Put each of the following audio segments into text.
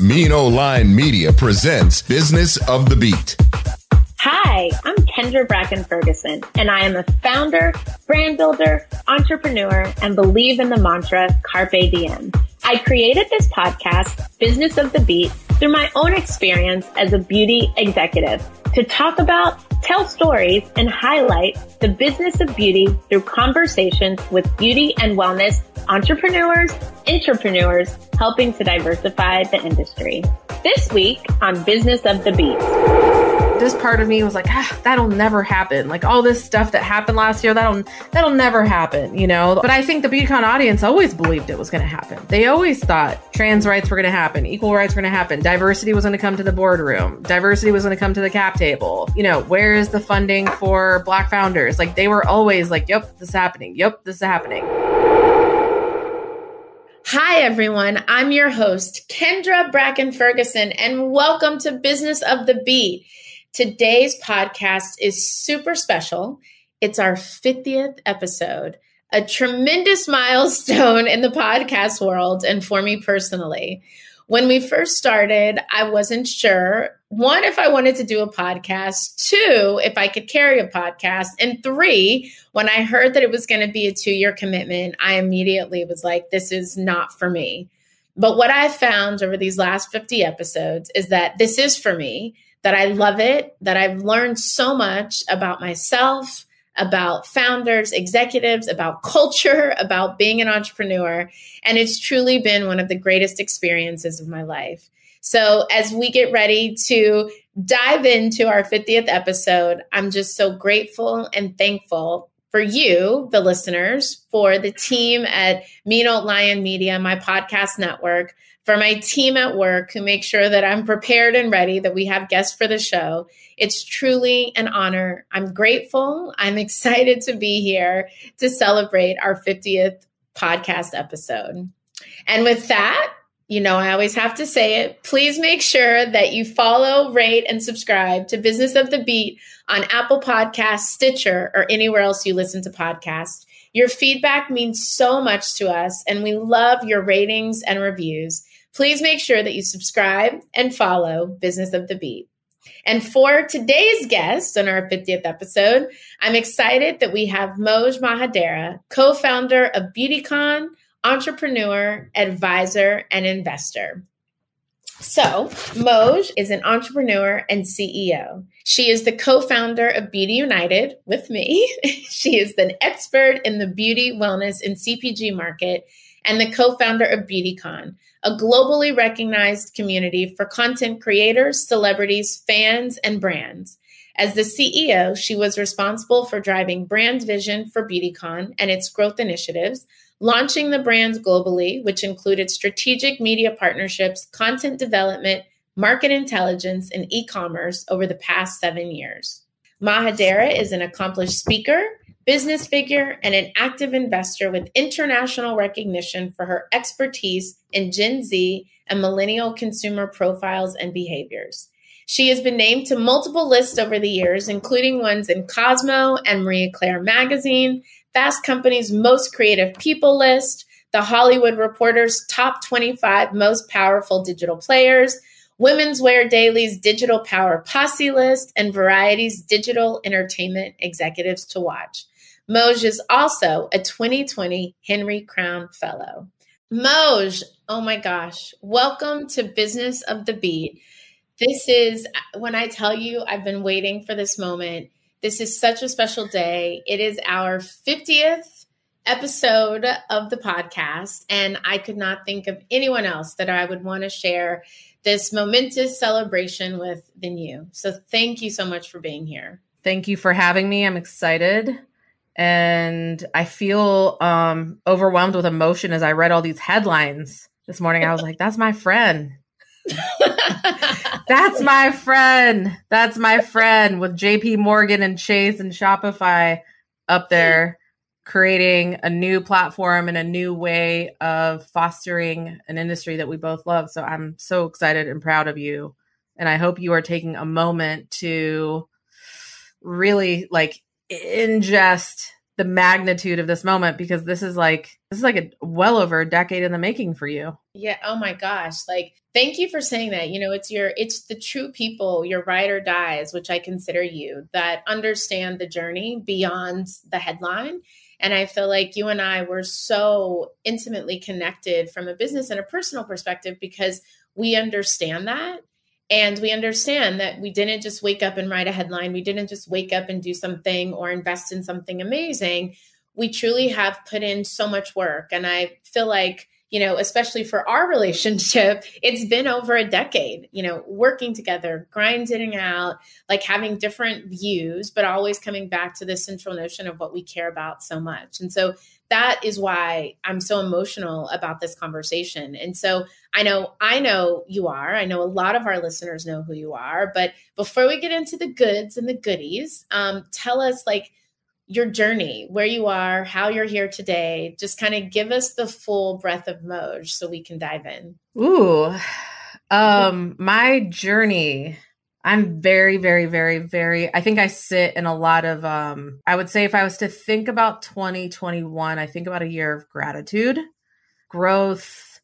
Old Line Media presents Business of the Beat. Hi, I'm Kendra Bracken Ferguson, and I am a founder, brand builder, entrepreneur, and believe in the mantra Carpe Diem. I created this podcast, Business of the Beat, through my own experience as a beauty executive to talk about, tell stories, and highlight the business of beauty through conversations with beauty and wellness entrepreneurs, entrepreneurs, helping to diversify the industry. This week on Business of the Beat this part of me was like, ah, that'll never happen. Like all this stuff that happened last year, that'll that'll never happen, you know. But I think the BeautyCon audience always believed it was going to happen. They always thought trans rights were going to happen, equal rights were going to happen, diversity was going to come to the boardroom, diversity was going to come to the cap table. You know, where is the funding for Black founders? Like they were always like, yep, this is happening. Yep, this is happening. Hi, everyone. I'm your host, Kendra Bracken Ferguson, and welcome to Business of the Beat. Today's podcast is super special. It's our 50th episode, a tremendous milestone in the podcast world and for me personally. When we first started, I wasn't sure one, if I wanted to do a podcast, two, if I could carry a podcast, and three, when I heard that it was going to be a two year commitment, I immediately was like, this is not for me. But what I found over these last 50 episodes is that this is for me that I love it, that I've learned so much about myself, about founders, executives, about culture, about being an entrepreneur. And it's truly been one of the greatest experiences of my life. So, as we get ready to dive into our 50th episode, I'm just so grateful and thankful for you, the listeners, for the team at Mean Old Lion Media, my podcast network, for my team at work who make sure that I'm prepared and ready, that we have guests for the show. It's truly an honor. I'm grateful. I'm excited to be here to celebrate our 50th podcast episode. And with that, you know, I always have to say it. Please make sure that you follow, rate, and subscribe to Business of the Beat on Apple Podcasts, Stitcher, or anywhere else you listen to podcasts. Your feedback means so much to us, and we love your ratings and reviews. Please make sure that you subscribe and follow Business of the Beat. And for today's guest on our 50th episode, I'm excited that we have Moj Mahdara, co founder of BeautyCon, entrepreneur, advisor, and investor. So, Moj is an entrepreneur and CEO. She is the co founder of Beauty United with me. she is an expert in the beauty, wellness, and CPG market and the co founder of BeautyCon, a globally recognized community for content creators, celebrities, fans, and brands. As the CEO, she was responsible for driving brand vision for BeautyCon and its growth initiatives, launching the brands globally, which included strategic media partnerships, content development, market intelligence, and e commerce over the past seven years. Mahdara is an accomplished speaker, business figure, and an active investor with international recognition for her expertise in Gen Z and millennial consumer profiles and behaviors. She has been named to multiple lists over the years, including ones in Cosmo and Marie Claire magazine, Fast Company's Most Creative People list, The Hollywood Reporter's Top 25 Most Powerful Digital Players, Women's Wear Daily's Digital Power Posse list, and Variety's Digital Entertainment Executives to Watch. Moj is also a 2020 Henry Crown Fellow. Moj, oh my gosh, welcome to Business of the Beat. This is when I tell you I've been waiting for this moment. This is such a special day. It is our 50th episode of the podcast, and I could not think of anyone else that I would want to share this momentous celebration with than you. So thank you so much for being here. Thank you for having me. I'm excited and I feel um, overwhelmed with emotion as I read all these headlines this morning. I was like, "That's my friend. That's my friend. That's my friend with JP Morgan and Chase and Shopify up there creating a new platform and a new way of fostering an industry that we both love. So I'm so excited and proud of you. And I hope you are taking a moment to really like ingest the magnitude of this moment because this is like this is like a well over a decade in the making for you. Yeah. Oh my gosh. Like, thank you for saying that. You know, it's your it's the true people, your ride or dies, which I consider you, that understand the journey beyond the headline. And I feel like you and I were so intimately connected from a business and a personal perspective because we understand that and we understand that we didn't just wake up and write a headline. We didn't just wake up and do something or invest in something amazing. We truly have put in so much work. And I feel like, you know, especially for our relationship, it's been over a decade, you know, working together, grinding out, like having different views, but always coming back to this central notion of what we care about so much. And so that is why I'm so emotional about this conversation. And so I know I know you are. I know a lot of our listeners know who you are. But before we get into the goods and the goodies, um, tell us like your journey, where you are, how you're here today. Just kind of give us the full breadth of Moj so we can dive in. Ooh, um, my journey. I'm very, very, very, very, I think I sit in a lot of, um, I would say if I was to think about 2021, I think about a year of gratitude, growth,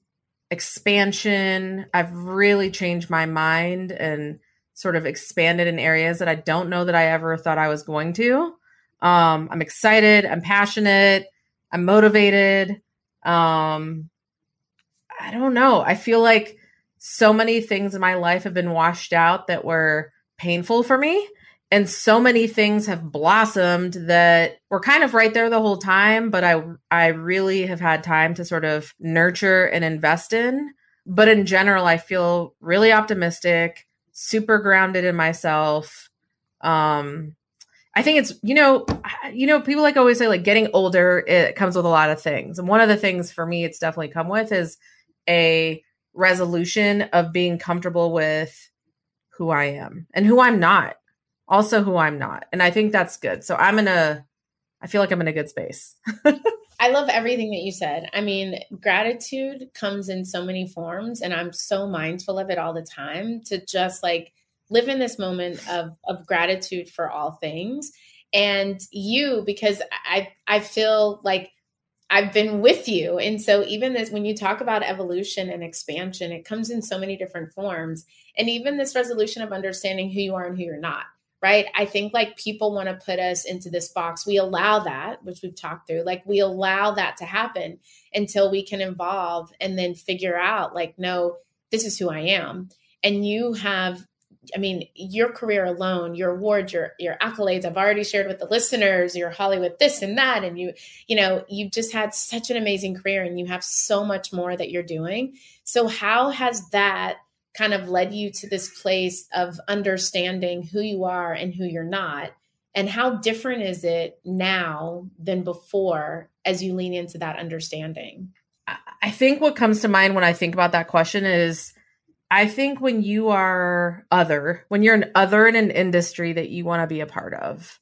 expansion. I've really changed my mind and sort of expanded in areas that I don't know that I ever thought I was going to. Um, I'm excited, I'm passionate, I'm motivated. Um, I don't know. I feel like so many things in my life have been washed out that were painful for me and so many things have blossomed that were kind of right there the whole time but i i really have had time to sort of nurture and invest in but in general i feel really optimistic super grounded in myself um i think it's you know you know people like always say like getting older it comes with a lot of things and one of the things for me it's definitely come with is a resolution of being comfortable with who I am and who I'm not. Also who I'm not. And I think that's good. So I'm in a I feel like I'm in a good space. I love everything that you said. I mean, gratitude comes in so many forms and I'm so mindful of it all the time to just like live in this moment of of gratitude for all things. And you because I I feel like I've been with you. And so even this when you talk about evolution and expansion, it comes in so many different forms. And even this resolution of understanding who you are and who you're not. Right. I think like people want to put us into this box. We allow that, which we've talked through, like we allow that to happen until we can evolve and then figure out, like, no, this is who I am. And you have I mean, your career alone, your awards, your your accolades, I've already shared with the listeners, your Hollywood this and that, and you, you know, you've just had such an amazing career, and you have so much more that you're doing. So, how has that kind of led you to this place of understanding who you are and who you're not? And how different is it now than before as you lean into that understanding? I think what comes to mind when I think about that question is I think when you are other, when you're an other in an industry that you want to be a part of,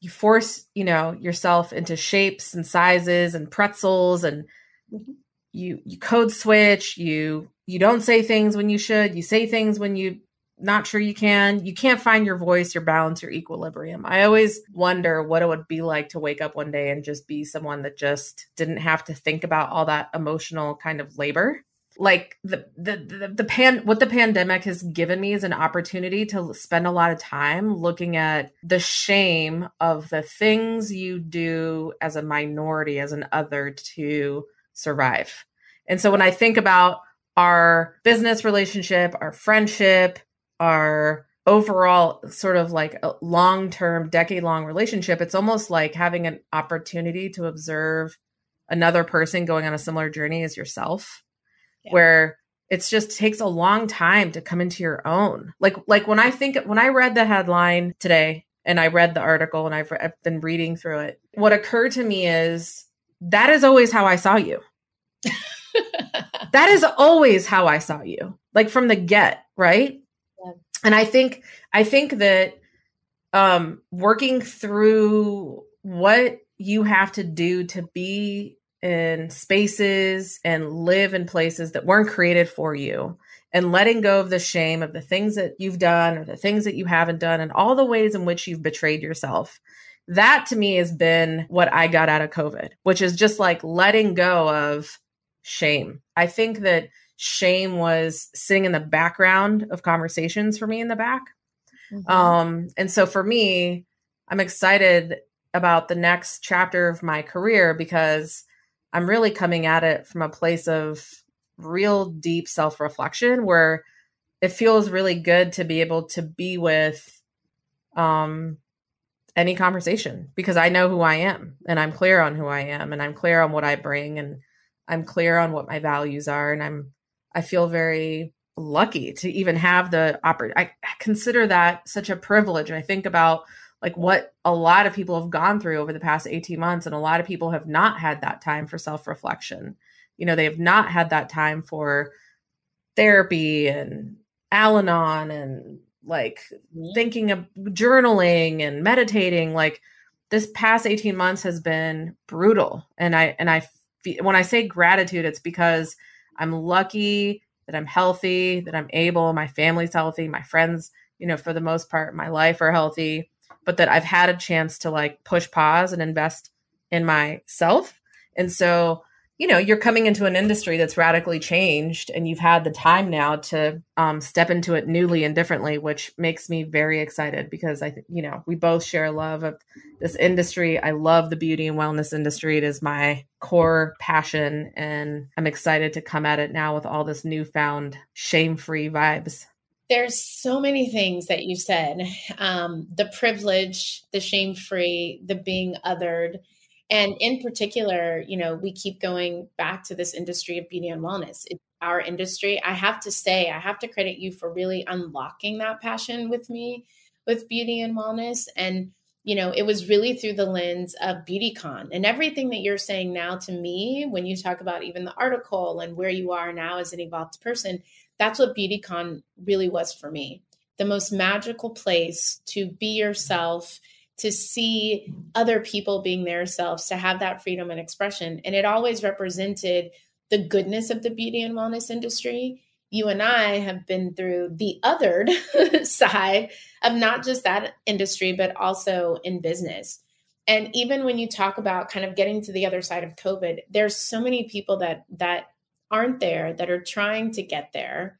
you force, you know, yourself into shapes and sizes and pretzels and mm-hmm. you you code switch, you you don't say things when you should, you say things when you not sure you can. You can't find your voice, your balance, your equilibrium. I always wonder what it would be like to wake up one day and just be someone that just didn't have to think about all that emotional kind of labor like the, the the the pan what the pandemic has given me is an opportunity to spend a lot of time looking at the shame of the things you do as a minority as an other to survive. And so when i think about our business relationship our friendship our overall sort of like a long term decade long relationship it's almost like having an opportunity to observe another person going on a similar journey as yourself yeah. where it's just takes a long time to come into your own. Like like when I think when I read the headline today and I read the article and I've, I've been reading through it, what occurred to me is that is always how I saw you. that is always how I saw you, like from the get, right? Yeah. And I think I think that um working through what you have to do to be in spaces and live in places that weren't created for you and letting go of the shame of the things that you've done or the things that you haven't done and all the ways in which you've betrayed yourself. That to me has been what I got out of COVID, which is just like letting go of shame. I think that shame was sitting in the background of conversations for me in the back. Mm-hmm. Um, and so for me, I'm excited about the next chapter of my career because I'm really coming at it from a place of real deep self reflection where it feels really good to be able to be with um any conversation because I know who I am and I'm clear on who I am and I'm clear on what I bring and I'm clear on what my values are and I'm I feel very lucky to even have the opportunity. I consider that such a privilege. And I think about like what a lot of people have gone through over the past 18 months and a lot of people have not had that time for self-reflection. You know they have not had that time for therapy and al-anon and like thinking of journaling and meditating. Like this past 18 months has been brutal. And i and i when i say gratitude it's because i'm lucky that i'm healthy that i'm able my family's healthy my friends you know for the most part my life are healthy but that I've had a chance to like push pause and invest in myself. And so, you know, you're coming into an industry that's radically changed and you've had the time now to um, step into it newly and differently, which makes me very excited because I you know, we both share a love of this industry. I love the beauty and wellness industry. It is my core passion and I'm excited to come at it now with all this newfound shame free vibes there's so many things that you said um, the privilege the shame free the being othered and in particular you know we keep going back to this industry of beauty and wellness. It's our industry. I have to say i have to credit you for really unlocking that passion with me with beauty and wellness. And you know it was really through the lens of beautycon. And everything that you're saying now to me when you talk about even the article and where you are now as an evolved person that's what BeautyCon really was for me. The most magical place to be yourself, to see other people being their selves, to have that freedom and expression. And it always represented the goodness of the beauty and wellness industry. You and I have been through the othered side of not just that industry, but also in business. And even when you talk about kind of getting to the other side of COVID, there's so many people that that aren't there that are trying to get there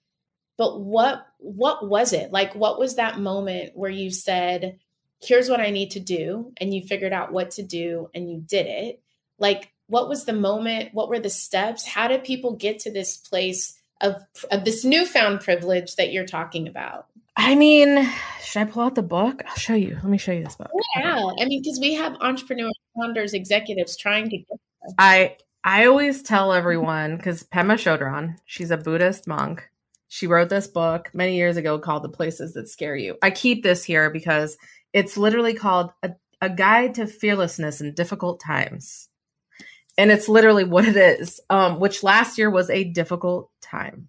but what what was it like what was that moment where you said here's what i need to do and you figured out what to do and you did it like what was the moment what were the steps how did people get to this place of, of this newfound privilege that you're talking about I mean, should I pull out the book? I'll show you. Let me show you this book. Yeah, I mean, because we have entrepreneurs, founders, executives trying to get. I I always tell everyone because Pema Chodron, she's a Buddhist monk. She wrote this book many years ago called The Places That Scare You. I keep this here because it's literally called a, a Guide to Fearlessness in Difficult Times. And it's literally what it is, um, which last year was a difficult time,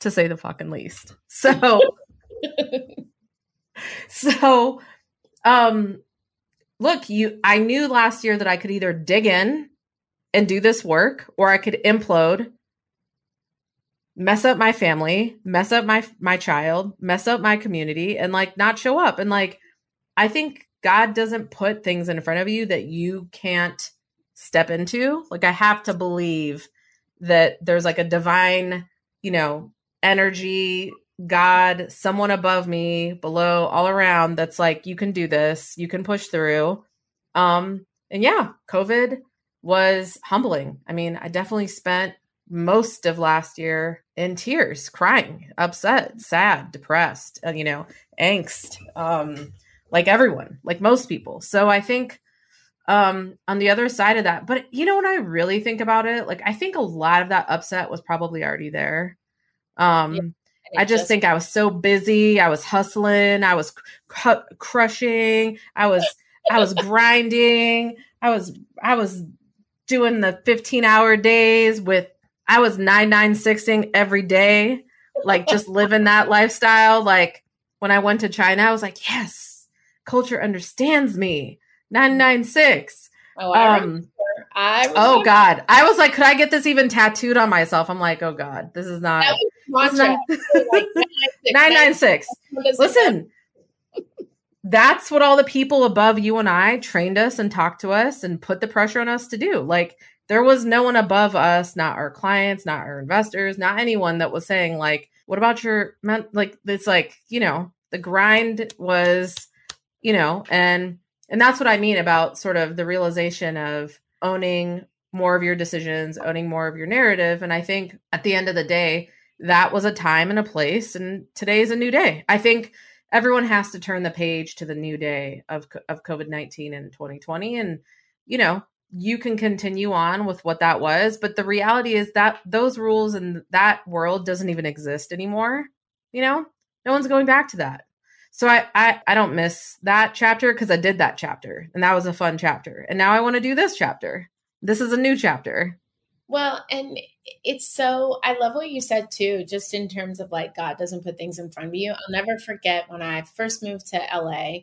to say the fucking least. So, so, um, look, you, I knew last year that I could either dig in and do this work or I could implode, mess up my family, mess up my my child, mess up my community and like not show up. And like I think God doesn't put things in front of you that you can't step into. Like I have to believe that there's like a divine, you know, energy, God, someone above me, below, all around that's like you can do this, you can push through. Um and yeah, COVID was humbling. I mean, I definitely spent most of last year in tears, crying, upset, sad, depressed, uh, you know, angst, um, like everyone, like most people. So I think um on the other side of that, but you know what I really think about it? Like I think a lot of that upset was probably already there. Um yeah. I just, just think I was so busy. I was hustling. I was cr- crushing. I was I was grinding. I was I was doing the 15 hour days with, I was 996ing every day, like just living that lifestyle. Like when I went to China, I was like, yes, culture understands me. 996. Oh, I Um. I Oh. God. I was like, could I get this even tattooed on myself? I'm like, oh God, this is not this is not- 996. 996. Listen, that's what all the people above you and I trained us and talked to us and put the pressure on us to do. Like there was no one above us, not our clients, not our investors, not anyone that was saying like, what about your men like it's like, you know, the grind was, you know, and and that's what I mean about sort of the realization of owning more of your decisions, owning more of your narrative. And I think at the end of the day, that was a time and a place and today's a new day i think everyone has to turn the page to the new day of of covid-19 in 2020 and you know you can continue on with what that was but the reality is that those rules and that world doesn't even exist anymore you know? No one's going back to that. So i i, I don't miss that chapter because i did that chapter and that was a fun chapter and now i want to do this chapter. This is a new chapter Well, and it's so, I love what you said too, just in terms of like God doesn't put things in front of you. I'll never forget when I first moved to LA.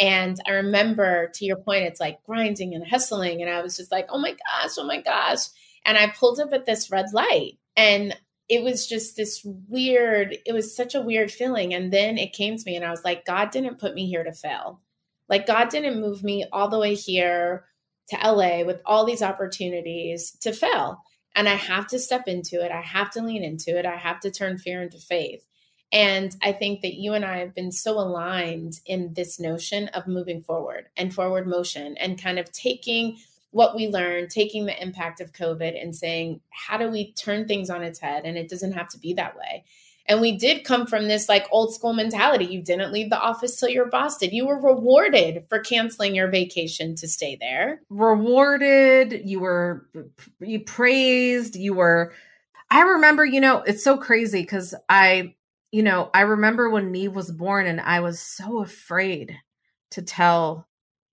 And I remember to your point, it's like grinding and hustling. And I was just like, oh my gosh, oh my gosh. And I pulled up at this red light and it was just this weird, it was such a weird feeling. And then it came to me and I was like, God didn't put me here to fail. Like God didn't move me all the way here to LA with all these opportunities to fail. And I have to step into it. I have to lean into it. I have to turn fear into faith. And I think that you and I have been so aligned in this notion of moving forward and forward motion and kind of taking what we learned, taking the impact of COVID and saying, how do we turn things on its head? And it doesn't have to be that way. And we did come from this like old school mentality. You didn't leave the office till you're boss did. You were rewarded for canceling your vacation to stay there. rewarded you were you praised you were i remember you know it's so crazy because i you know i remember when neve was born and i was so afraid to tell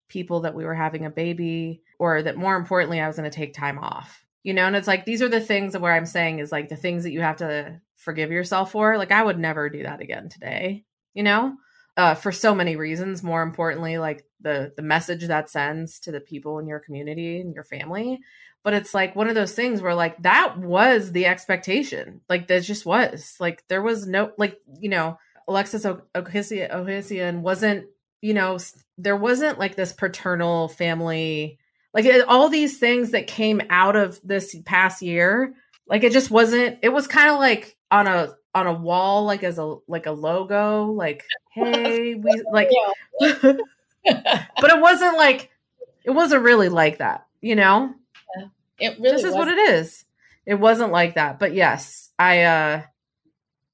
people that we were having a baby or that more importantly i was going to take time off you know and it's like these are the things where i'm saying is like the things that you have to forgive yourself for like i would never do that again today you know uh, for so many reasons. More importantly, like the the message that sends to the people in your community and your family. But it's like one of those things where like that was the expectation. Like that just was. Like there was no like you know Alexis Ohanian wasn't you know there wasn't like this paternal family like it, all these things that came out of this past year like it just wasn't it was kind of like on a on a wall like as a like a logo like hey we like but it wasn't like it wasn't really like that you know? It really this is what it is. It wasn't like that but yes i uh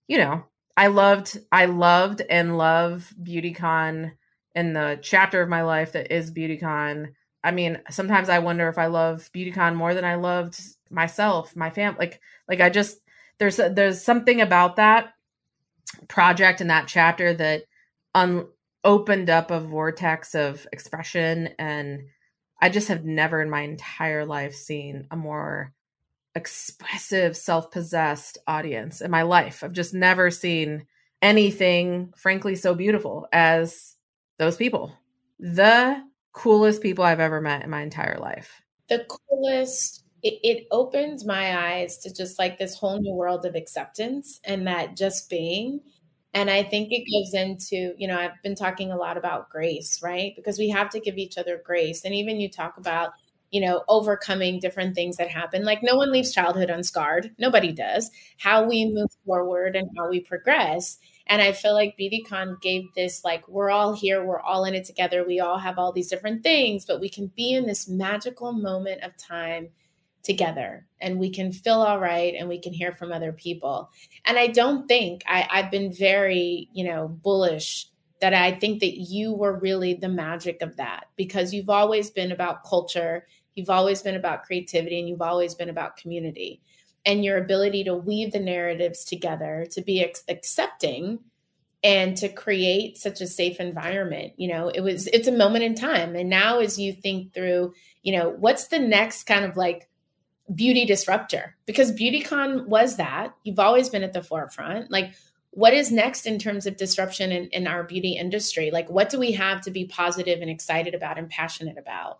you know i loved i loved and love beautycon in the chapter of my life that is beautycon. I mean sometimes i wonder if i love beautycon more than i loved myself my family like like i just there's a, there's something about that project and that chapter that un- opened up a vortex of expression and i just have never in my entire life seen a more expressive self-possessed audience in my life. I've just never seen anything frankly so beautiful as those people. The coolest people i've ever met in my entire life. The coolest it, it opens my eyes to just like this whole new world of acceptance and that just being. And i think it goes into you know i've been talking a lot about grace right? Because we have to give each other grace. And even you talk about you know overcoming different things that happen. Like no one leaves childhood unscarred. Nobody does. How we move forward and how we progress. And I feel like BeautyCon gave this like, we're all here, we're all in it together, we all have all these different things, but we can be in this magical moment of time together and we can feel all right and we can hear from other people. And I don't think I, I've been very, you know, bullish that I think that you were really the magic of that because you've always been about culture, you've always been about creativity, and you've always been about community and your ability to weave the narratives together to be ex- accepting and to create such a safe environment you know it was it's a moment in time and now as you think through you know what's the next kind of like beauty disruptor because beautycon was that you've always been at the forefront like what is next in terms of disruption in, in our beauty industry like what do we have to be positive and excited about and passionate about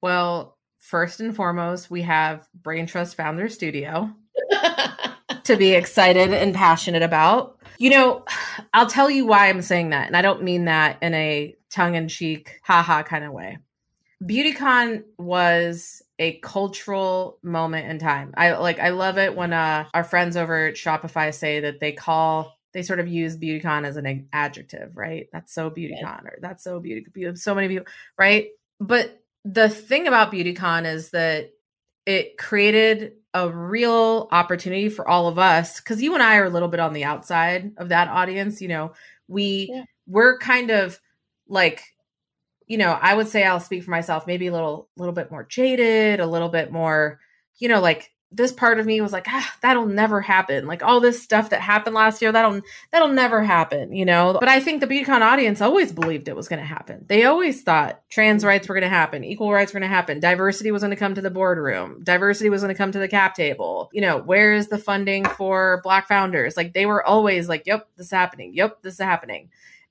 well first and foremost we have brain trust founder studio to be excited and passionate about you know, I'll tell you why I'm saying that. And I don't mean that in a tongue in cheek, haha kind of way. BeautyCon was a cultural moment in time. I like I love it when uh our friends over at Shopify say that they call they sort of use BeautyCon as an adjective, right? That's so BeautyCon or that's so beauty so many people, right? But the thing about BeautyCon is that it created a real opportunity for all of us because you and I are a little bit on the outside of that audience. You know, we yeah. we're kind of like, you know, I would say I'll speak for myself, maybe a little little bit more jaded, a little bit more, you know, like this part of me was like, ah, that'll never happen. Like all this stuff that happened last year, that'll that'll never happen, you know. But I think the BeautyCon audience always believed it was going to happen. They always thought trans rights were going to happen, equal rights were going to happen, diversity was going to come to the boardroom, diversity was going to come to the cap table. You know, where is the funding for Black founders? Like they were always like, "Yep, this is happening. Yep, this is happening."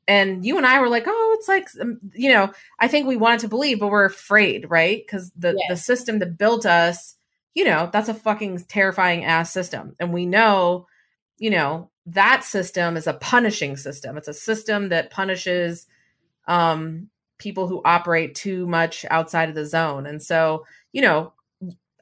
And you and I were like, "Oh, it's like, you know, I think we wanted to believe, but we're afraid, right? Because the yes. the system that built us." you know, that's a fucking terrifying ass system. And we know, you know, that system is a punishing system. It's a system that punishes um, people who operate too much outside of the zone. And so, you know,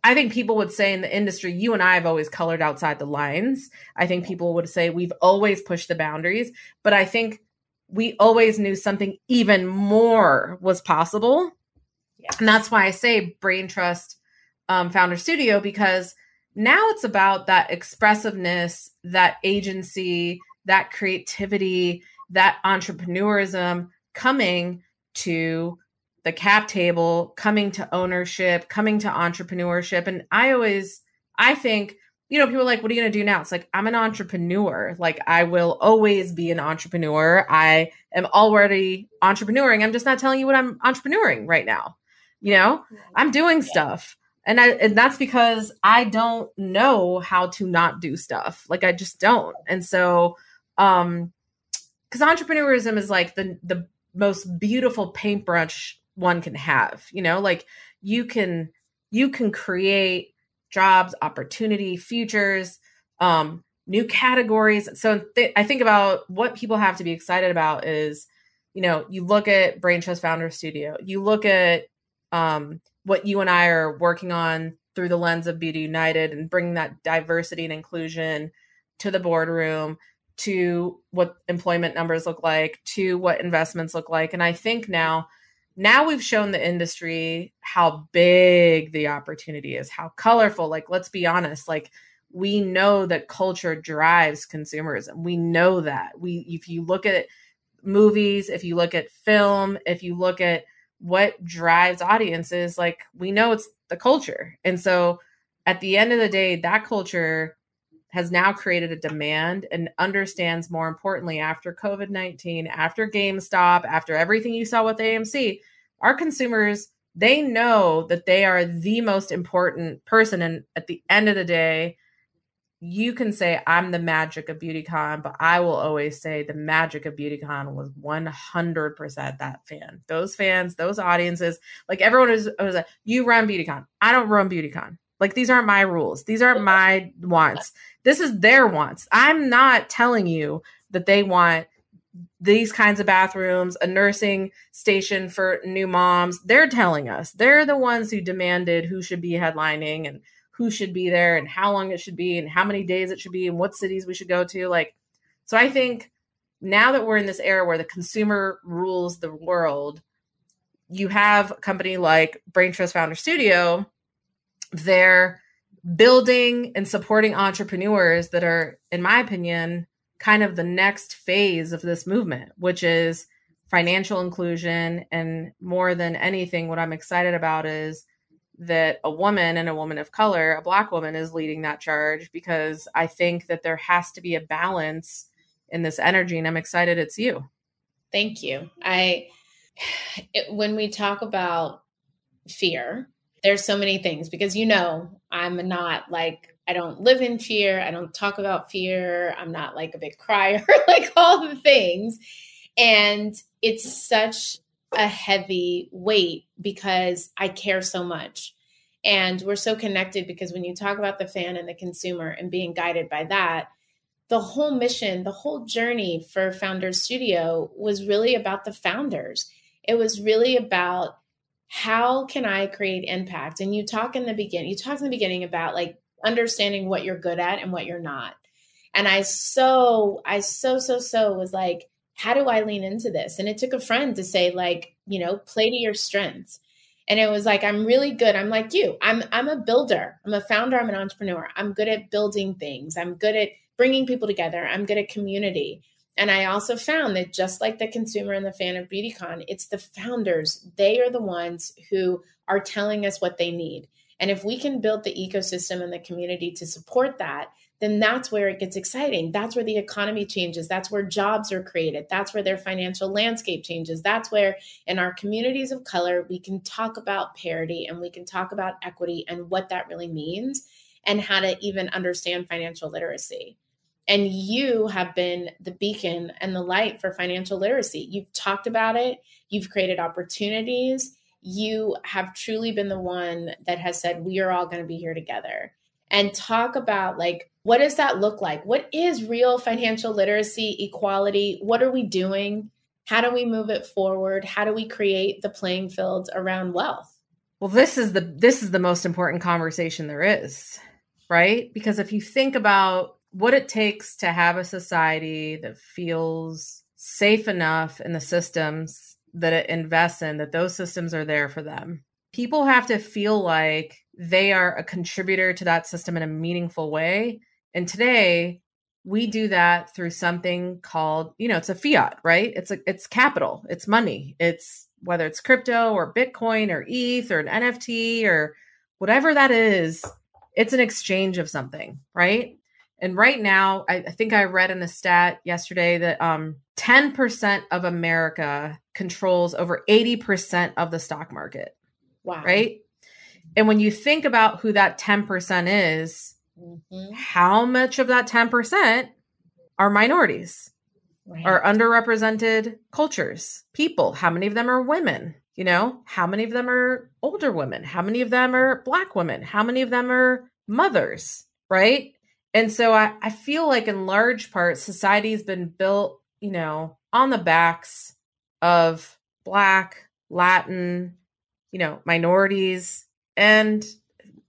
I think people would say in the industry, you and I have always colored outside the lines. I think people would say we've always pushed the boundaries, but I think we always knew something even more was possible. Yeah. And that's why I say brain trust um, Founder Studio because now it's about that expressiveness, that agency, that creativity, that entrepreneurism coming to the cap table, coming to ownership, coming to entrepreneurship. And I always, I think, you know, people are like, what are you going to do now? It's like, I'm an entrepreneur. Like, I will always be an entrepreneur. I am already entrepreneuring. I'm just not telling you what I'm entrepreneuring right now. You know, I'm doing stuff and I and that's because I don't know how to not do stuff. Like I just don't. And so um cuz entrepreneurism is like the the most beautiful paintbrush one can have, you know? Like you can you can create jobs, opportunity, futures, um new categories. So th- I think about what people have to be excited about is you know, you look at Brain Trust Founder Studio, you look at um what you and I are working on through the lens of Beauty United and bringing that diversity and inclusion to the boardroom, to what employment numbers look like, to what investments look like. And I think now, now we've shown the industry how big the opportunity is, how colorful. Like, let's be honest, like we know that culture drives consumerism. We know that. We if you look at movies, if you look at film, if you look at what drives audiences like we know it's the culture and so at the end of the day that culture has now created a demand and understands more importantly after covid-19 after gamestop after everything you saw with amc our consumers they know that they are the most important person and at the end of the day you can say I'm the magic of BeautyCon, but I will always say the magic of BeautyCon was 100% that fan. Those fans, those audiences, like everyone is was like, you run BeautyCon. I don't run BeautyCon. Like these aren't my rules. These aren't my wants. This is their wants. I'm not telling you that they want these kinds of bathrooms, a nursing station for new moms. They're telling us. They're the ones who demanded who should be headlining and who should be there and how long it should be and how many days it should be and what cities we should go to. Like, so I think now that we're in this era where the consumer rules the world, you have a company like Brain Trust Founder Studio, they're building and supporting entrepreneurs that are, in my opinion, kind of the next phase of this movement, which is financial inclusion. And more than anything, what I'm excited about is that a woman and a woman of color, a black woman, is leading that charge because I think that there has to be a balance in this energy and I'm excited it's you. Thank you. I it, when we talk about fear, there's so many things because you know, I'm not like I don't live in fear, I don't talk about fear, I'm not like a big crier, like all the things. And it's such a heavy weight because I care so much. And we're so connected because when you talk about the fan and the consumer and being guided by that, the whole mission, the whole journey for Founders Studio was really about the founders. It was really about how can I create impact? And you talk in the beginning, you talk in the beginning about like understanding what you're good at and what you're not. And I so, I so, so, so was like, how do I lean into this? And it took a friend to say, like, you know, play to your strengths. And it was like, I'm really good. I'm like you. I'm I'm a builder. I'm a founder. I'm an entrepreneur. I'm good at building things. I'm good at bringing people together. I'm good at community. And I also found that just like the consumer and the fan of BeautyCon, it's the founders. They are the ones who are telling us what they need. And if we can build the ecosystem and the community to support that, then that's where it gets exciting. That's where the economy changes. That's where jobs are created. That's where their financial landscape changes. That's where, in our communities of color, we can talk about parity and we can talk about equity and what that really means and how to even understand financial literacy. And you have been the beacon and the light for financial literacy. You've talked about it, you've created opportunities. You have truly been the one that has said, We are all going to be here together and talk about like what does that look like? What is real financial literacy, equality? What are we doing? How do we move it forward? How do we create the playing fields around wealth? Well, this is the this is the most important conversation there is, right? Because if you think about what it takes to have a society that feels safe enough in the systems that it invests in that those systems are there for them. People have to feel like they are a contributor to that system in a meaningful way and today we do that through something called, you know, it's a fiat, right? It's a it's capital, it's money. It's whether it's crypto or Bitcoin or ETH or an NFT or whatever that is, it's an exchange of something, right? And right now, I, I think I read in a stat yesterday that um, 10% of America controls over 80% of the stock market. Wow. Right. And when you think about who that 10% is, Mm-hmm. How much of that 10% are minorities, right. are underrepresented cultures, people? How many of them are women? You know, how many of them are older women? How many of them are black women? How many of them are mothers? Right. And so I, I feel like in large part, society's been built, you know, on the backs of black, Latin, you know, minorities. And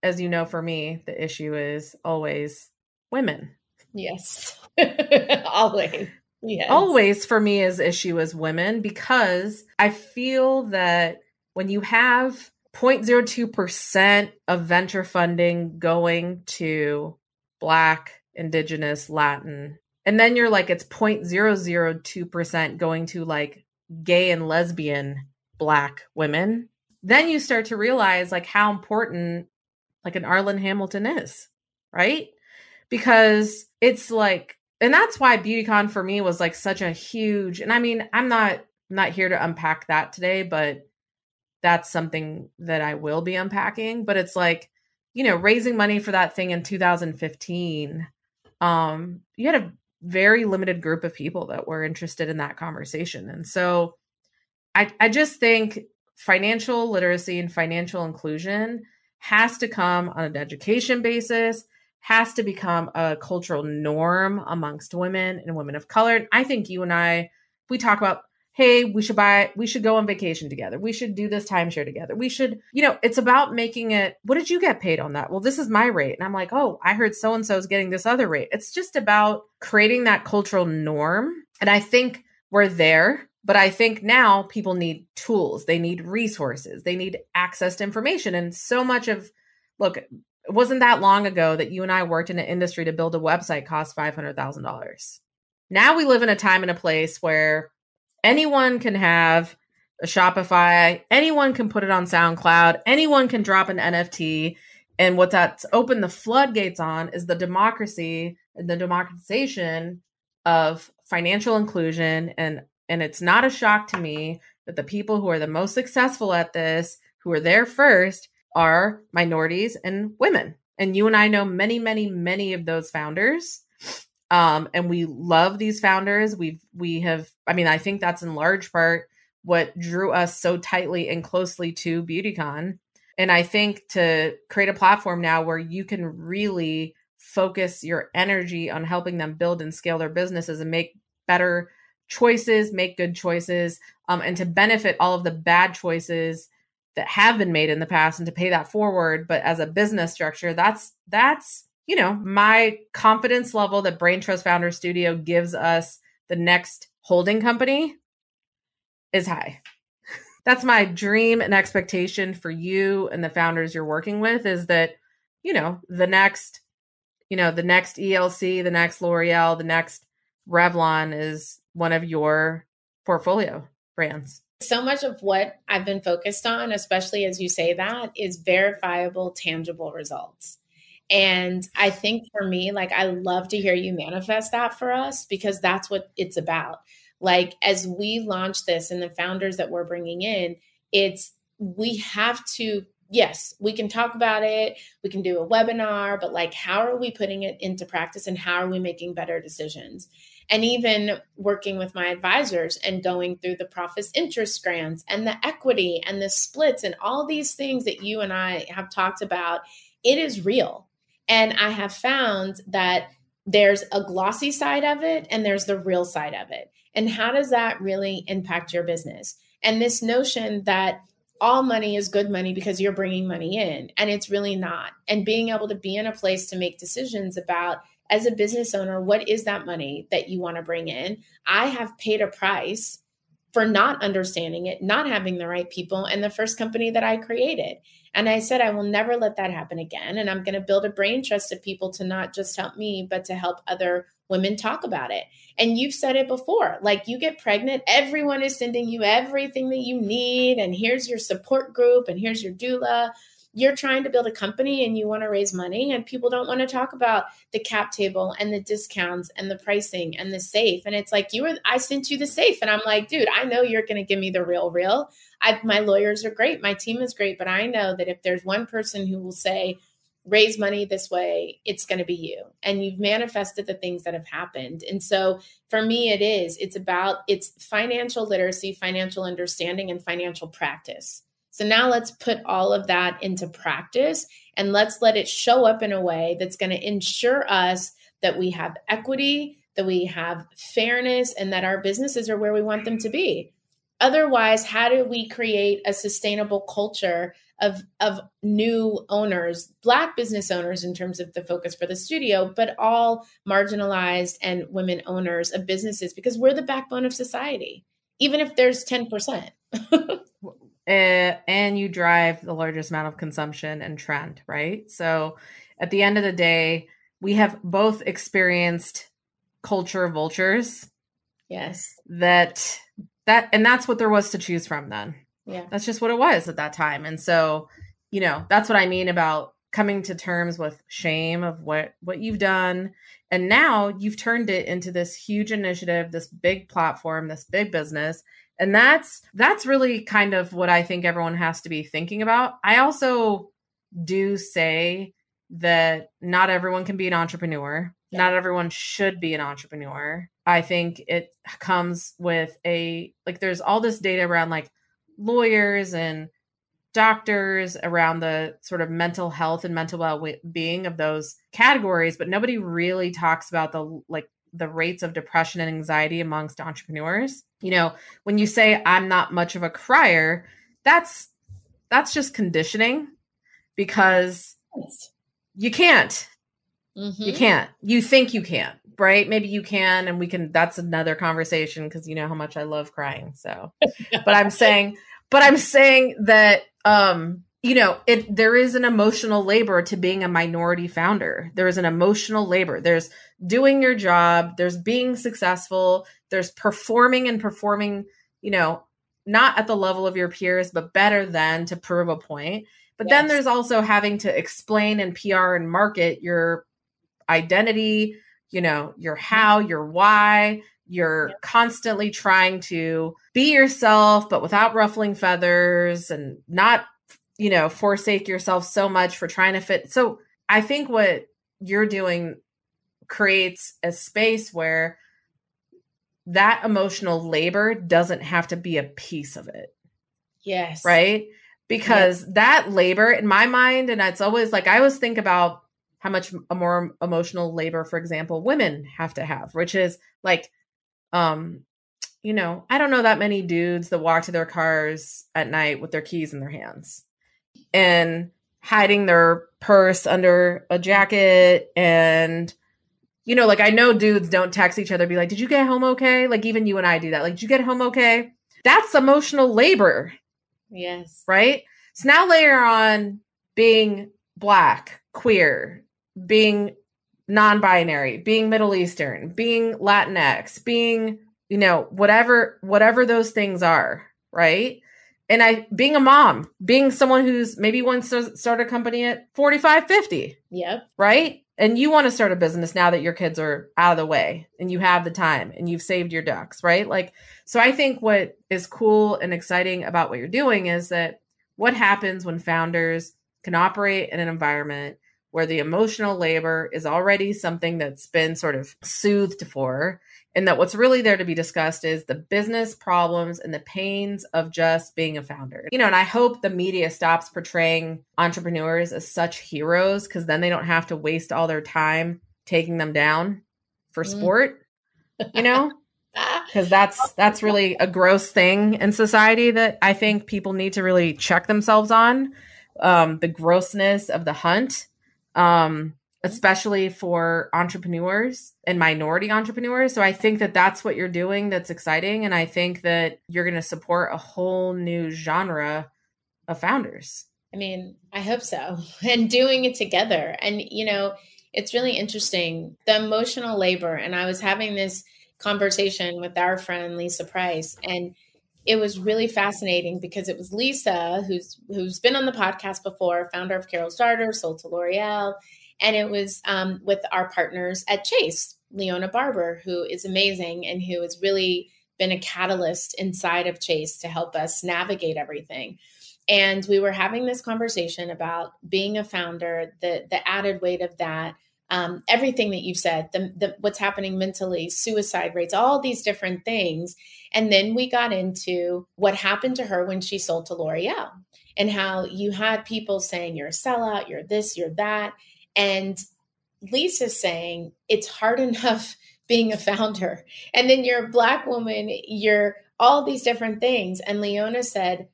as you know, for me, the issue is always women. Yes. always. Yes. Always for me is issue is women because I feel that when you have 0.02% of venture funding going to black, indigenous, Latin, and then you're like it's 0.002% going to like gay and lesbian black women, then you start to realize like how important like an Arlan Hamilton is, right? Because it's like, and that's why BeautyCon for me was like such a huge, and I mean, I'm not not here to unpack that today, but that's something that I will be unpacking. But it's like, you know, raising money for that thing in 2015, um, you had a very limited group of people that were interested in that conversation. And so I, I just think financial literacy and financial inclusion has to come on an education basis, has to become a cultural norm amongst women and women of color. And I think you and I, we talk about, hey, we should buy, we should go on vacation together. We should do this timeshare together. We should, you know, it's about making it, what did you get paid on that? Well, this is my rate. And I'm like, oh, I heard so and so is getting this other rate. It's just about creating that cultural norm. And I think we're there but I think now people need tools, they need resources, they need access to information. And so much of, look, it wasn't that long ago that you and I worked in an industry to build a website cost $500,000. Now we live in a time and a place where anyone can have a Shopify, anyone can put it on SoundCloud, anyone can drop an NFT. And what that's opened the floodgates on is the democracy and the democratization of financial inclusion. And and it's not a shock to me that the people who are the most successful at this who are there first are minorities and women. And you and I know many many many of those founders um and we love these founders we've we have I mean I think that's in large part what drew us so tightly and closely to BeautyCon and I think to create a platform now where you can really focus your energy on helping them build and scale their businesses and make better choices, make good choices, um, and to benefit all of the bad choices that have been made in the past and to pay that forward. But as a business structure, that's that's you know my confidence level that Brain Trust Founder Studio gives us the next holding company is high. That's my dream and expectation for you and the founders you're working with is that you know the next you know the next elc the next l'oreal the next revlon is one of your portfolio brands. So much of what i've been focused on especially as you say that is verifiable tangible results and i think for me like i love to hear you manifest that for us because that's what it's about. Like as we launch this and the founders that we're bringing in it's we have to yes we can talk about it we can do a webinar but like how are we putting it into practice and how are we making better decisions? And even working with my advisors and going through the profits interest grants and the equity and the splits and all these things that you and I have talked about it is real and i have found that there's a glossy side of it and there's the real side of it and how does that really impact your business? And this notion that all money is good money because you're bringing money in, and it's really not. And being able to be in a place to make decisions about, as a business owner, what is that money that you want to bring in? I have paid a price for not understanding it, not having the right people, and the first company that I created. And I said, I will never let that happen again. And I'm going to build a brain trust of people to not just help me, but to help other women talk about it. And you've said it before like you get pregnant, everyone is sending you everything that you need. And here's your support group, and here's your doula. You're trying to build a company and you want to raise money, and people don't want to talk about the cap table and the discounts and the pricing and the safe. And it's like, you were, I sent you the safe. And I'm like, dude, I know you're going to give me the real, real. I, my lawyers are great. My team is great. But I know that if there's one person who will say, raise money this way, it's going to be you. And you've manifested the things that have happened. And so for me, it is, it's about, it's financial literacy, financial understanding, and financial practice. So now let's put all of that into practice and let's let it show up in a way that's going to ensure us that we have equity, that we have fairness, and that our businesses are where we want them to be. Otherwise, how do we create a sustainable culture of of new owners, black business owners in terms of the focus for the studio, but all marginalized and women owners of businesses because we're the backbone of society, even if there's 10%. Eh, and you drive the largest amount of consumption and trend, right? So at the end of the day, we have both experienced culture vultures. Yes. That that and that's what there was to choose from then yeah. That's just what it was at that time. And so, you know, that's what I mean about coming to terms with shame of what what you've done and now you've turned it into this huge initiative this big platform this big business and that's that's really kind of what i think everyone has to be thinking about. I also do say that not everyone can be an entrepreneur. Yeah. not everyone should be an entrepreneur. I think it comes with a like there's all this data around like lawyers and doctors around the sort of mental health and mental well-being of those categories but nobody really talks about the like the rates of depression and anxiety amongst entrepreneurs. You know when you say i'm not much of a crier that's that's just conditioning because you can't. Mm-hmm. you can't. You think you can't right? Maybe you can and we can that's another conversation because you know how much i love crying so. But i'm saying but I'm saying that um you know, it there is an emotional labor to being a minority founder. There is an emotional labor. There's doing your job, there's being successful, there's performing and performing, you know, not at the level of your peers, but better than to prove a point. But yes. then there's also having to explain and PR and market your identity, you know, your how, your why. You're yep. constantly trying to be yourself, but without ruffling feathers and not, you know, forsake yourself so much for trying to fit. So I think what you're doing creates a space where that emotional labor doesn't have to be a piece of it. Yes. Right? Because yes. that labor in my mind, and it's always like I always think about how much a more emotional labor, for example, women have to have, which is like, um, you know, I don't know that many dudes that walk to their cars at night with their keys in their hands and hiding their purse under a jacket and you know, like I know dudes don't text each other, be like, Did you get home okay? Like even you and I do that. Like, did you get home okay? That's emotional labor. Yes. Right? So now layer on being black, queer, being non-binary, being Middle Eastern, being Latinx, being, you know, whatever whatever those things are, right? And I being a mom, being someone who's maybe wants to start a company at 45, 50. Yep. Right? And you want to start a business now that your kids are out of the way and you have the time and you've saved your ducks, right? Like so I think what is cool and exciting about what you're doing is that what happens when founders can operate in an environment where the emotional labor is already something that's been sort of soothed for and that what's really there to be discussed is the business problems and the pains of just being a founder. You know, and I hope the media stops portraying entrepreneurs as such heroes because then they don't have to waste all their time taking them down for mm. sport, you know? Because that's that's really a gross thing in society that I think people need to really check themselves on. Um, the grossness of the hunt um, Mm-hmm. especially for entrepreneurs and minority entrepreneurs. So I think that that's what you're doing that's exciting. And I think that you're going to support a whole new genre of founders. I mean, I hope so. And doing it together. And, you know, it's really interesting the emotional labor. And I was having this conversation with our friend Lisa Price. And it was really fascinating because it was Lisa who's who's been on the podcast before, founder of Carol's Daughter, sold to L'Oreal, and it was um, with our partners at Chase, Leona Barber, who is amazing and who has really been a catalyst inside of Chase to help us navigate everything. And we were having this conversation about being a founder, the the added weight of that, um, everything that you've said, the, the, what's happening mentally, suicide rates, all these different things. And then we got into what happened to her when she sold to L'Oreal and how you had people saying you're a sellout, you're this, you're that. And Lisa's saying it's hard enough being a founder. And then you're a black woman, you're all these different things. And Leona said,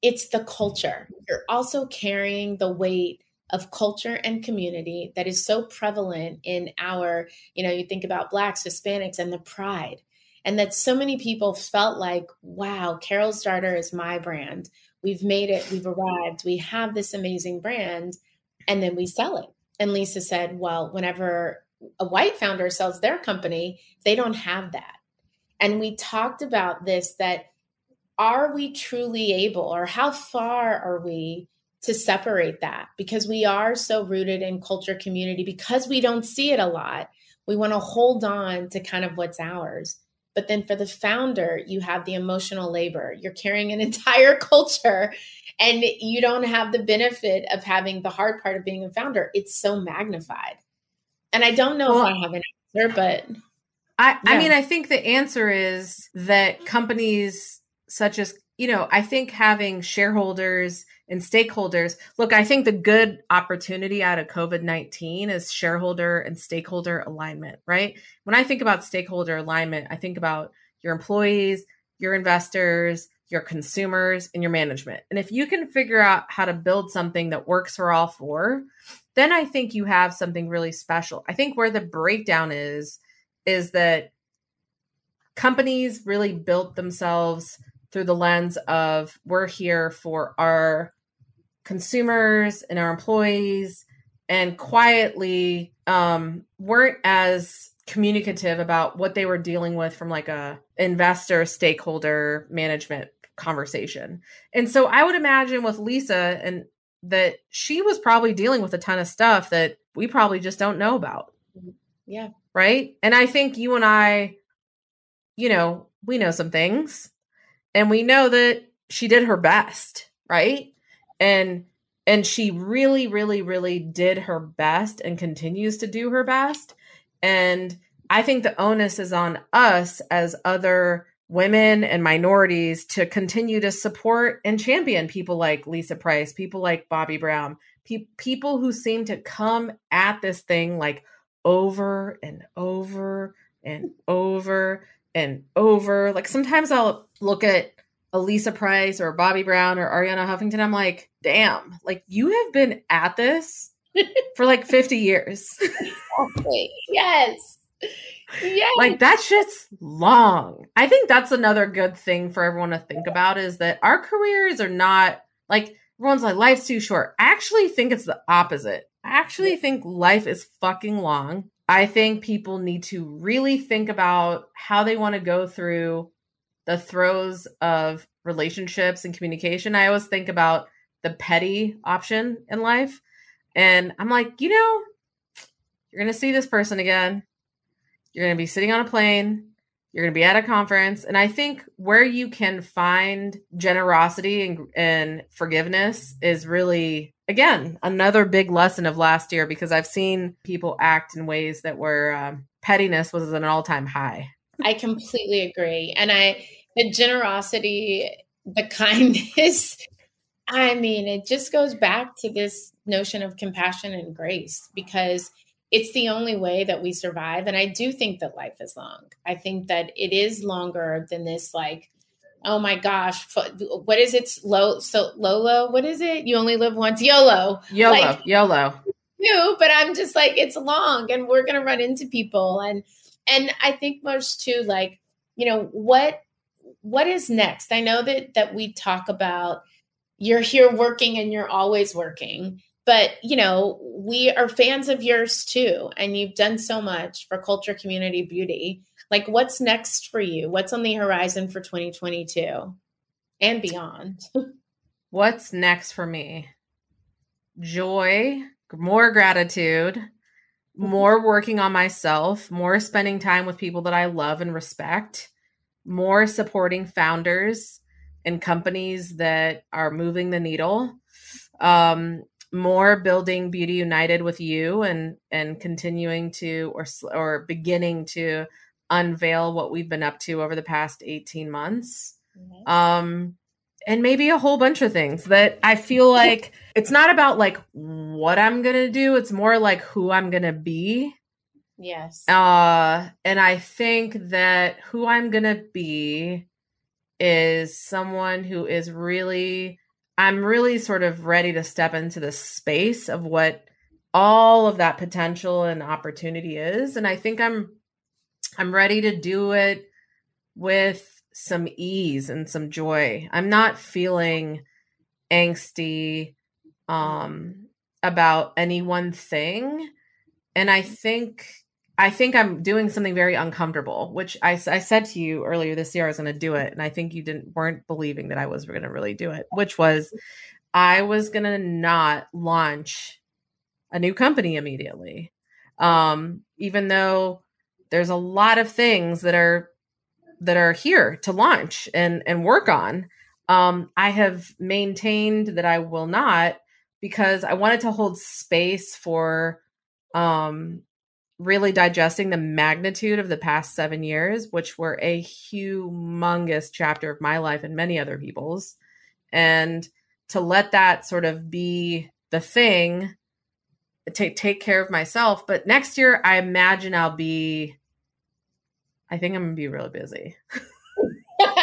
it's the culture. You're also carrying the weight of culture and community that is so prevalent in our, you know, you think about blacks, Hispanics, and the pride. And that so many people felt like, wow, Carol's Daughter is my brand. We've made it, we've arrived, we have this amazing brand, and then we sell it. And Lisa said, well, whenever a white founder sells their company, they don't have that. And we talked about this that are we truly able, or how far are we to separate that? Because we are so rooted in culture community because we don't see it a lot we want to hold on to kind of what's ours. But then for the founder you have the emotional labor. You're carrying an entire culture and you don't have the benefit of having the hard part of being a founder it's so magnified and i don't know well, if i have an answer but i yeah. i mean i think the answer is that companies such as you know i think having shareholders and stakeholders. Look, I think the good opportunity out of COVID 19 is shareholder and stakeholder alignment, right? When I think about stakeholder alignment, I think about your employees, your investors, your consumers, and your management. And if you can figure out how to build something that works for all four, then I think you have something really special. I think where the breakdown is, is that companies really built themselves through the lens of we're here for our consumers and our employees and quietly um, weren't as communicative about what they were dealing with from like a investor stakeholder management conversation. And so I would imagine with Lisa and that she was probably dealing with a ton of stuff that we probably just don't know about. Mm-hmm. Yeah. right? And I think you and I, you know, we know some things and we know that she did her best, right? And and she really really really did her best and continues to do her best. And I think the onus is on us as other women and minorities to continue to support and champion people like Lisa Price, people like Bobbi Brown, pe- people who seem to come at this thing like over and over and over and over. Like sometimes I'll look at a Lisa Price or Bobbi Brown or Arianna Huffington. I'm like, damn, like you have been at this for like 50 years. okay. Yes. Yeah. Like that shit's long. I think that's another good thing for everyone to think about is that our careers are not like everyone's like life's too short. I actually think it's the opposite. I actually think life is fucking long. I think people need to really think about how they want to go through the throes of relationships and communication. I always think about the petty option in life. And I'm like, you know, you're going to see this person again. You're going to be sitting on a plane. You're going to be at a conference. And I think where you can find generosity and, and forgiveness is really, again, another big lesson of last year because I've seen people act in ways that were um, pettiness was at an all time high. I completely agree. And I, the generosity, the kindness, I mean, it just goes back to this notion of compassion and grace because it's the only way that we survive. And I do think that life is long. I think that it is longer than this, like, oh my gosh, what is it? Low, so Lolo, what is it? You only live once. YOLO. YOLO. Like, YOLO. New, but I'm just like, it's long and we're going to run into people. And, and I think most too, like, you know, what, what is next? I know that, that we talk about you're here working and you're always working. But you know we are fans of yours too and you've done so much for culture community beauty. Like what's next for you? What's on the horizon for 2022 and beyond? What's next for me? Joy more gratitude mm-hmm. more working on myself more spending time with people that i love and respect more supporting founders and companies that are moving the needle. Um, more building beauty united with you and and continuing to or or beginning to unveil what we've been up to over the past 18 months. Mm-hmm. um and maybe a whole bunch of things that i feel like it's not about like what i'm gonna do it's more like who i'm gonna be. Yes. Uh and i think that who i'm gonna be is someone who is really I'm really sort of ready to step into the space of what all of that potential and opportunity is and I think I'm I'm ready to do it with some ease and some joy. I'm not feeling angsty um about any one thing and I think I think I'm doing something very uncomfortable, which I, I said to you earlier this year I was going to do it, and I think you didn't weren't believing that I was going to really do it, which was I was going to not launch a new company immediately, um, even though there's a lot of things that are that are here to launch and and work on. Um, I have maintained that I will not because I wanted to hold space for um really digesting the magnitude of the past seven years, which were a humongous chapter of my life and many other people's. And to let that sort of be the thing, take take care of myself. But next year, I imagine I'll be. I think I'm gonna be really busy.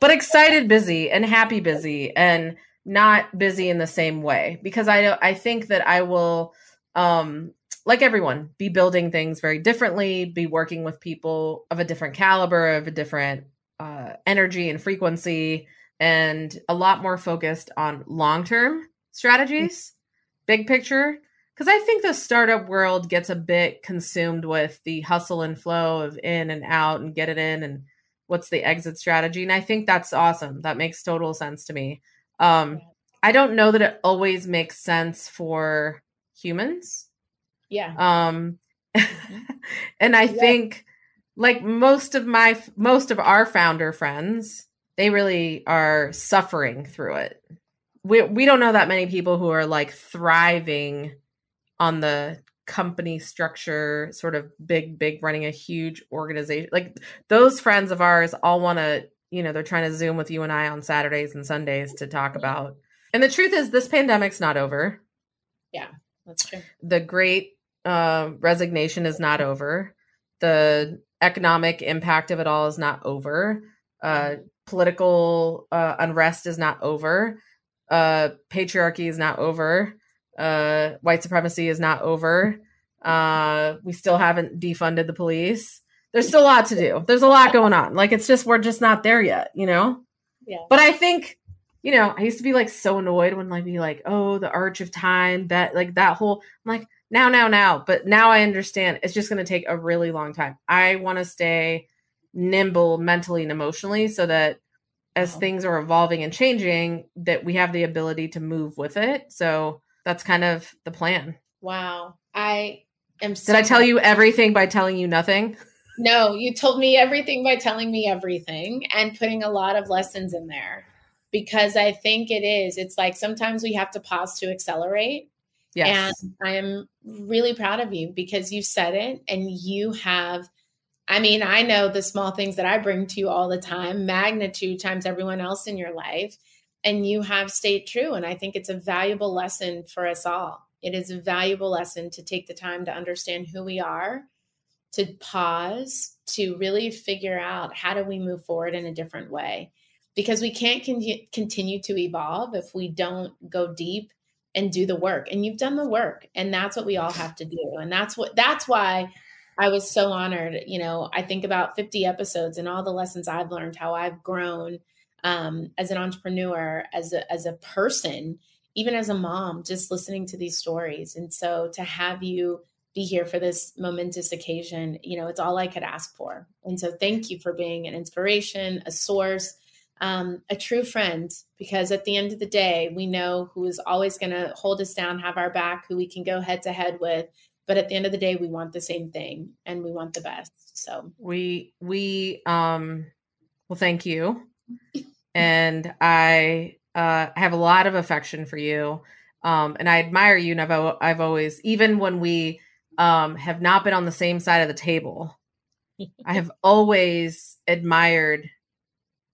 but excited busy and happy busy and not busy in the same way because I I think that I will um like everyone, be building things very differently, be working with people of a different caliber, of a different uh, energy and frequency, and a lot more focused on long term strategies, big picture. Because I think the startup world gets a bit consumed with the hustle and flow of in and out and get it in and what's the exit strategy. And I think that's awesome. That makes total sense to me. Um, I don't know that it always makes sense for humans yeah. Um, and I think like most of my most of our founder friends, they really are suffering through it. We we don't know that many people who are like thriving on the company structure, sort of big, big running a huge organization. Like those friends of ours all want to, you know, they're trying to Zoom with you and I on Saturdays and Sundays to talk about. And the truth is, this pandemic's not over. Yeah, that's true. The great uh, resignation is not over. The economic impact of it all is not over. Uh, political uh, unrest is not over. Uh, patriarchy is not over uh, white supremacy is not over. Uh, we still haven't defunded the police. There's still a lot to do. There's a lot going on. Like it's just we're just not there yet, you know. Yeah. But I think, you know, I used to be like so annoyed when like be like, oh, the arch of time, that like that whole. I'm like now, now, now. But now I understand. It's just going to take a really long time. I want to stay nimble mentally and emotionally so that as things are evolving and changing that we have the ability to move with it so that's kind of the plan. Wow. I am so Did I tell you everything by telling you nothing? No, you told me everything by telling me everything and putting a lot of lessons in there because I think it is. It's like sometimes we have to pause to accelerate. Yes. And I am really proud of you because you said it and you have I mean, I know the small things that I bring to you all the time, magnitude times everyone else in your life and you have stayed true. And I think it's a valuable lesson for us all. It is a valuable lesson to take the time to understand who we are, to pause, to really figure out how do we move forward in a different way. Because we can't con- continue to evolve if we don't go deep and do the work. And you've done the work, and that's what we all have to do. And that's what that's why I was so honored. You know, I think about 50 episodes and all the lessons I've learned, how I've grown um, as an entrepreneur, as a, as a person, even as a mom, just listening to these stories. And so to have you be here for this momentous occasion, you know, it's all I could ask for. And so thank you for being an inspiration, a source, um, a true friend, because at the end of the day, we know who is always going to hold us down, have our back, who we can go head to head with. But at the end of the day, we want the same thing and we want the best. So we, we, um, well, thank you and I uh, have a lot of affection for you. Um, and I admire you. And I've, I've always, even when we um, have not been on the same side of the table, I have always admired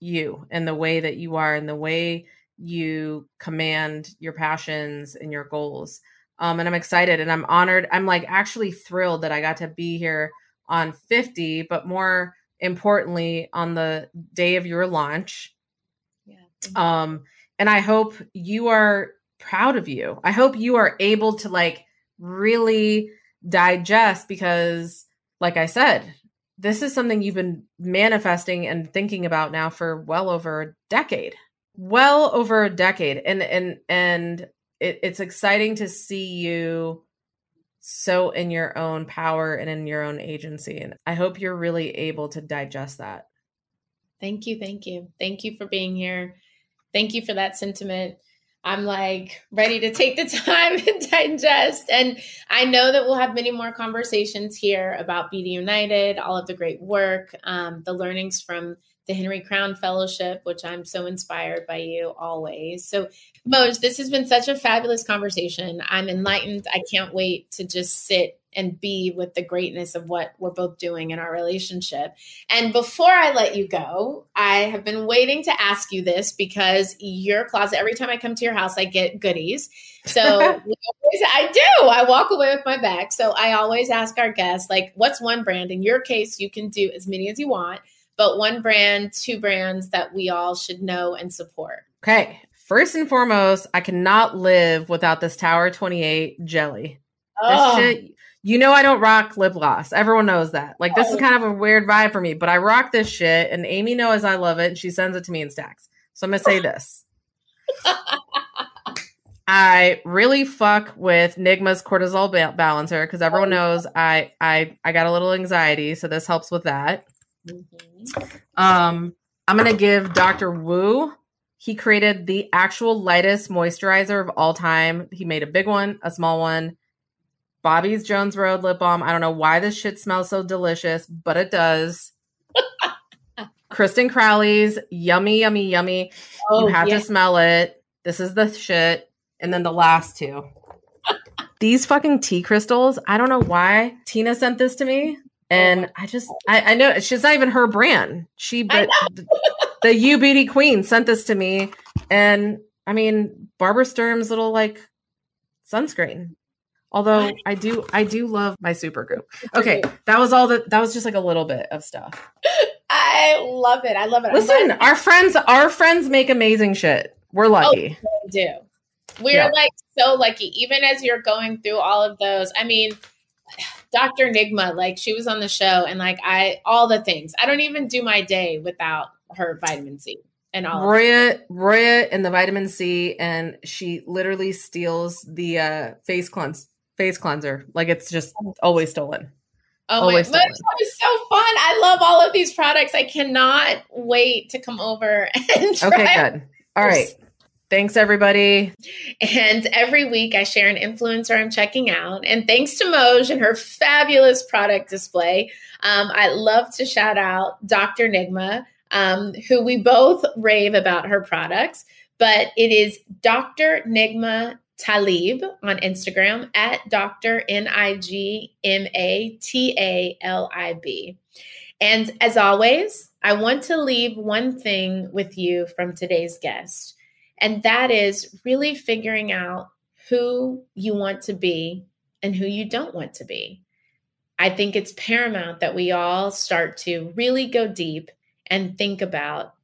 you and the way that you are and the way you command your passions and your goals. Um, and I'm excited and I'm honored. I'm like actually thrilled that I got to be here on 50, but more importantly, on the day of your launch. Yeah. Um, and I hope you are proud of you. I hope you are able to like really digest because, like I said, this is something you've been manifesting and thinking about now for well over a decade. Well over a decade. And and and it, it's exciting to see you so in your own power and in your own agency. And I hope you're really able to digest that. Thank you. Thank you. Thank you for being here. Thank you for that sentiment. I'm like ready to take the time and digest. And I know that we'll have many more conversations here about BD United, all of the great work, um, the learnings from the Henry Crown Fellowship, which I'm so inspired by you always. So, Moj, this has been such a fabulous conversation. I'm enlightened. I can't wait to just sit and be with the greatness of what we're both doing in our relationship. And before I let you go, I have been waiting to ask you this because your closet, every time I come to your house, I get goodies. So I do. I walk away with my bag. So I always ask our guests, like, what's one brand? In your case, you can do as many as you want, but one brand, two brands that we all should know and support. Okay. First and foremost, I cannot live without this Tower 28 jelly. Oh. This shit you know I don't rock lip gloss. Everyone knows that. Like this is oh. kind of a weird vibe for me, but I rock this shit and Amy knows I love it and she sends it to me in stacks. So I'm going to say this. I really fuck with Nigma's cortisol ba- balancer because everyone oh, knows I I I got a little anxiety, so this helps with that. Mm-hmm. Um, I'm gonna give Dr. Wu. He created the actual lightest moisturizer of all time. He made a big one, a small one, Bobbi's Jones Road lip balm. I don't know why this shit smells so delicious, but it does. Kristen Crowley's yummy, yummy, yummy. Oh, you have yeah. to smell it. This is the shit. And then the last two. These fucking tea crystals. I don't know why Tina sent this to me. And I just, I, I know she's not even her brand. She, but the U Beauty Queen sent this to me. And I mean, Barbara Sturm's little like sunscreen. Although I do, I do love my super group. Okay, that was all that. That was just like a little bit of stuff. I love it. I love it. Listen, our friends, our friends make amazing shit. We're lucky. you do. We're Yeah. like so lucky. Even as you're going through all of those, I mean, Dr. Nigma, like she was on the show, and like I, all the things. I don't even do my day without her vitamin C and all. Roya, Roya, and the vitamin C, and she literally steals the uh, face cleanse, face cleanser. Like it's just always stolen. Oh my, Always but stolen. it's so fun. I love all of these products. I cannot wait to come over and try. Okay, good. All right. Thanks, everybody. And every week I share an influencer I'm checking out. And thanks to Moj and her fabulous product display, um, I love to shout out Dr. Nigma, um, who we both rave about her products. But it is Dr. Nigma Talib on Instagram at Dr. N I G M A T A L I B. And as always, I want to leave one thing with you from today's guest. And that is really figuring out who you want to be and who you don't want to be. I think it's paramount that we all start to really go deep and think about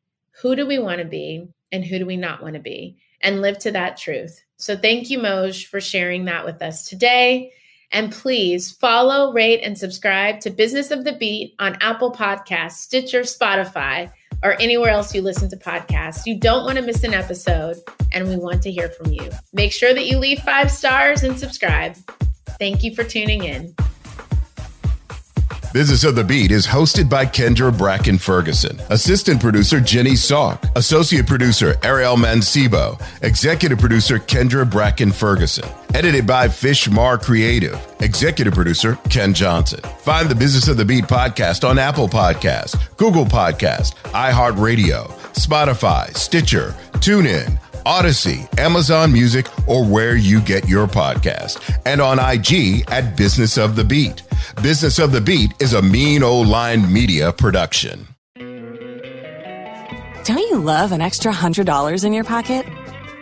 who do we want to be and who do we not want to be and live to that truth. So thank you, Moj, for sharing that with us today. And please follow, rate, and subscribe to Business of the Beat on Apple Podcasts, Stitcher, Spotify, or anywhere else you listen to podcasts. You don't want to miss an episode, and we want to hear from you. Make sure that you leave five stars and subscribe. Thank you for tuning in. Business of the Beat is hosted by Kendra Bracken Ferguson, assistant producer Jenny Salk, associate producer Ariel Mancebo, executive producer Kendra Bracken Ferguson, edited by Fishmar Creative, executive producer Ken Johnson. Find the Business of the Beat podcast on Apple Podcasts, Google Podcast, iHeartRadio, Spotify, Stitcher, TuneIn. Odyssey, Amazon Music, or where you get your podcast, and on IG at Business of the Beat. Business of the Beat is a mean old line media production. Don't you love an extra $100 in your pocket?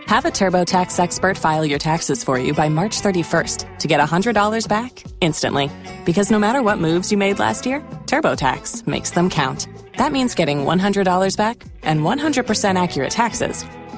Have a TurboTax expert file your taxes for you by March 31st to get $100 back instantly. Because no matter what moves you made last year, TurboTax makes them count. That means getting $100 back and 100% accurate taxes